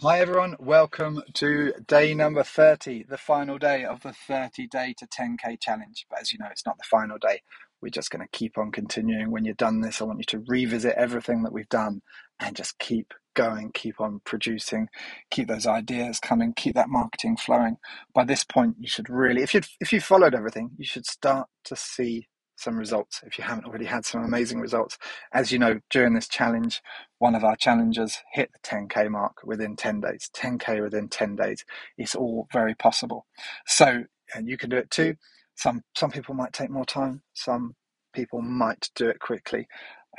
Hi, everyone. Welcome to day number 30, the final day of the 30 day to 10K challenge. But as you know, it's not the final day. We're just going to keep on continuing. When you're done this, I want you to revisit everything that we've done and just keep going, keep on producing, keep those ideas coming, keep that marketing flowing. By this point, you should really, if you if you followed everything, you should start to see some results if you haven't already had some amazing results. As you know, during this challenge, one of our challengers hit the 10k mark within 10 days 10k within 10 days. It's all very possible. So and you can do it too. Some some people might take more time some people might do it quickly.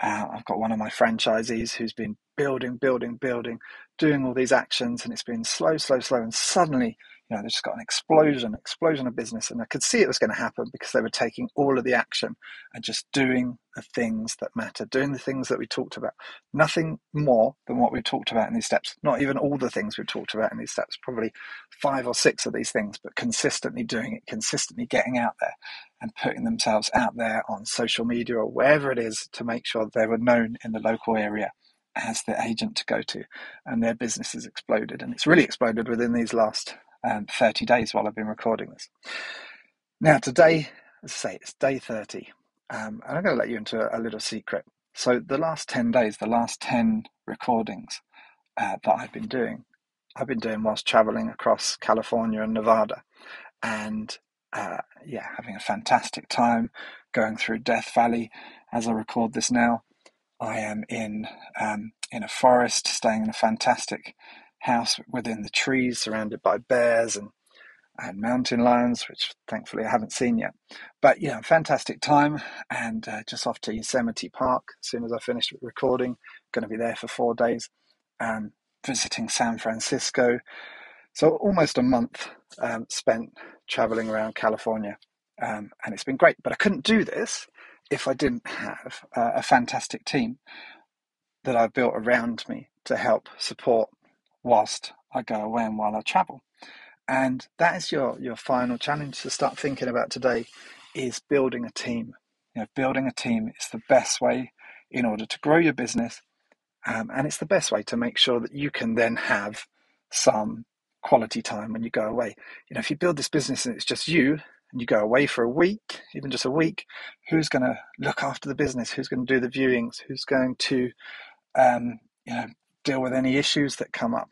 Uh, i've got one of my franchisees who's been building building building doing all these actions and it's been slow slow slow and suddenly you know, they just got an explosion, explosion of business. And I could see it was going to happen because they were taking all of the action and just doing the things that matter, doing the things that we talked about. Nothing more than what we talked about in these steps. Not even all the things we've talked about in these steps, probably five or six of these things, but consistently doing it, consistently getting out there and putting themselves out there on social media or wherever it is to make sure they were known in the local area as the agent to go to. And their business has exploded. And it's really exploded within these last um, 30 days while I've been recording this. Now, today, as I say, it's day 30, um, and I'm going to let you into a, a, little secret. So, the last 10 days, the last 10 recordings uh, that I've been doing, I've been doing whilst traveling across California and Nevada, and uh, yeah, having a fantastic time going through Death Valley as I record this now. I am in um, in a forest, staying in a fantastic house within the trees, surrounded by bears and and mountain lions, which thankfully I haven't seen yet. But yeah, fantastic time, and uh, just off to Yosemite Park as soon as I finish recording. Going to be there for four days, um, visiting San Francisco. So almost a month um, spent traveling around California, um, and it's been great. But I couldn't do this if I didn't have uh, a fantastic team that I've built around me to help support whilst I go away and while I travel. And that is your, your final challenge to start thinking about today is building a team. You know, building a team is the best way in order to grow your business. Um, and it's the best way to make sure that you can then have some quality time when you go away. You know, if you build this business and it's just you and you go away for a week, even just a week, who's going to look after the business? Who's going to do the viewings? Who's going to, um, you know, deal with any issues that come up.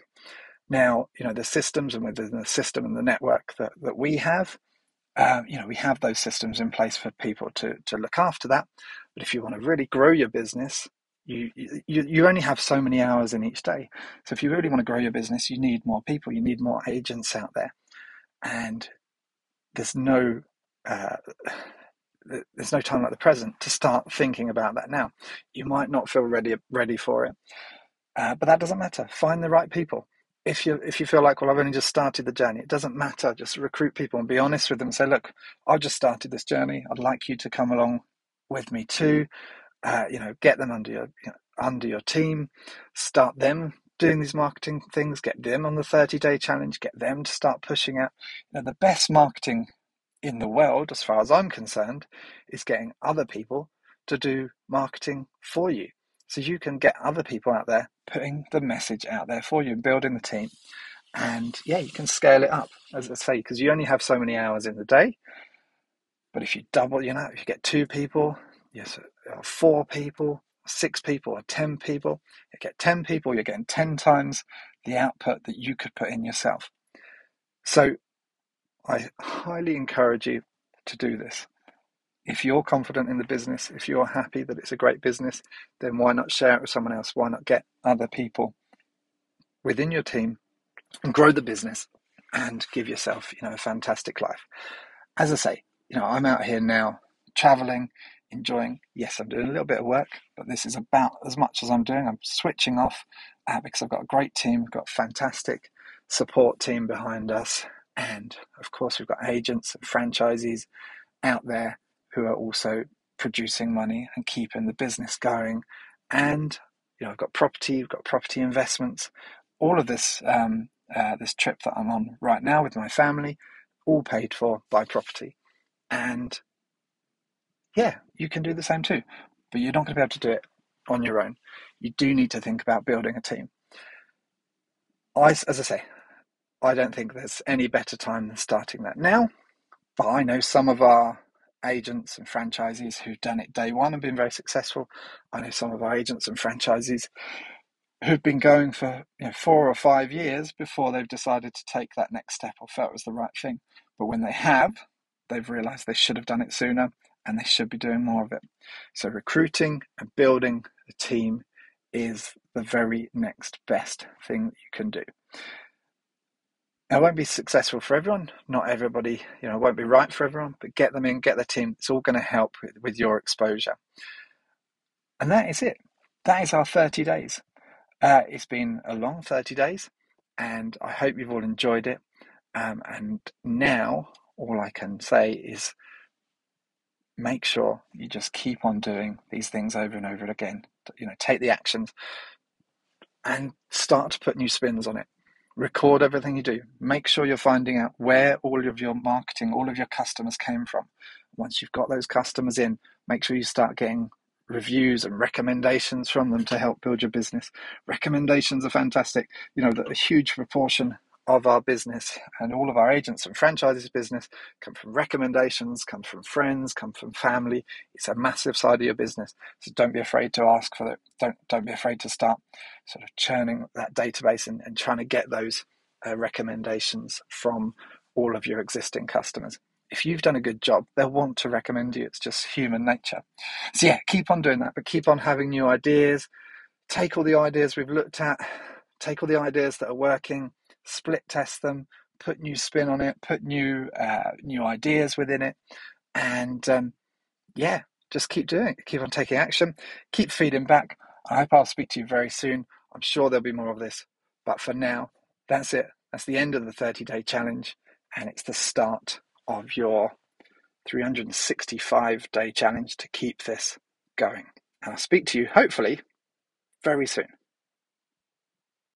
Now, you know, the systems and within the system and the network that, that we have, uh, you know, we have those systems in place for people to, to look after that. But if you want to really grow your business, you, you you only have so many hours in each day. So if you really want to grow your business, you need more people, you need more agents out there, and there's no uh, there's no time like the present to start thinking about that now. You might not feel ready ready for it, uh, but that doesn't matter. Find the right people. If you if you feel like, well, I've only just started the journey, it doesn't matter. Just recruit people and be honest with them. Say, look, I've just started this journey. I'd like you to come along with me too. Uh, you know, get them under your you know, under your team. Start them doing these marketing things. Get them on the thirty day challenge. Get them to start pushing out. You know, the best marketing in the world, as far as I'm concerned, is getting other people to do marketing for you. So you can get other people out there putting the message out there for you and building the team. And yeah, you can scale it up, as I say, because you only have so many hours in the day. But if you double, you know, if you get two people, yes, four people, six people, or 10 people, you get 10 people, you're getting 10 times the output that you could put in yourself. So I highly encourage you to do this if you're confident in the business, if you're happy that it's a great business, then why not share it with someone else? Why not get other people within your team and grow the business and give yourself, you know, a fantastic life? As I say, you know, I'm out here now traveling, enjoying. Yes, I'm doing a little bit of work, but this is about as much as I'm doing. I'm switching off uh, because I've got a great team, I've got a fantastic support team behind us. And of course, we've got agents and franchisees out there who are also producing money and keeping the business going. And you know, I've got property, I've got property investments, all of this um, uh, this trip that I'm on right now with my family, all paid for by property. And yeah, you can do the same too, but you're not going to be able to do it on your own. You do need to think about building a team. I, as I say, I don't think there's any better time than starting that now. But I know some of our agents and franchisees who've done it day one and been very successful. I know some of our agents and franchisees who've been going for you know, four or five years before they've decided to take that next step or felt it was the right thing. But when they have, they've realized they should have done it sooner and they should be doing more of it. So, recruiting and building a team is the very next best thing that you can do. It won't be successful for everyone. Not everybody, you know, it won't be right for everyone, but get them in, get the team. It's all going to help with, your exposure. And that is it. That is our 30 days. Uh, it's been a long 30 days, and I hope you've all enjoyed it. Um, and now, all I can say is make sure you just keep on doing these things over and over again. You know, take the actions and start to put new spins on it. Record everything you do. Make sure you're finding out where all of your marketing, all of your customers came from. Once you've got those customers in, make sure you start getting reviews and recommendations from them to help build your business. Recommendations are fantastic. You know, that a huge proportion of our business and all of our agents and franchises business come from recommendations, come from friends, come from family. It's a massive side of your business. So don't be afraid to ask for it. Don't don't be afraid to start sort of churning that database and, and trying to get those uh, recommendations from all of your existing customers. If you've done a good job, they'll want to recommend you. It's just human nature. So yeah, keep on doing that, but keep on having new ideas. Take all the ideas we've looked at, take all the ideas that are working, split test them, put new spin on it, put new uh, new ideas within it, and um, yeah, just keep doing it. Keep on taking action. Keep feeding back. I hope I'll speak to you very soon. I'm sure there'll be more of this, but for now, that's it. That's the end of the 30 day challenge, and it's the start of your 365 day challenge to keep this going. And I'll speak to you hopefully very soon.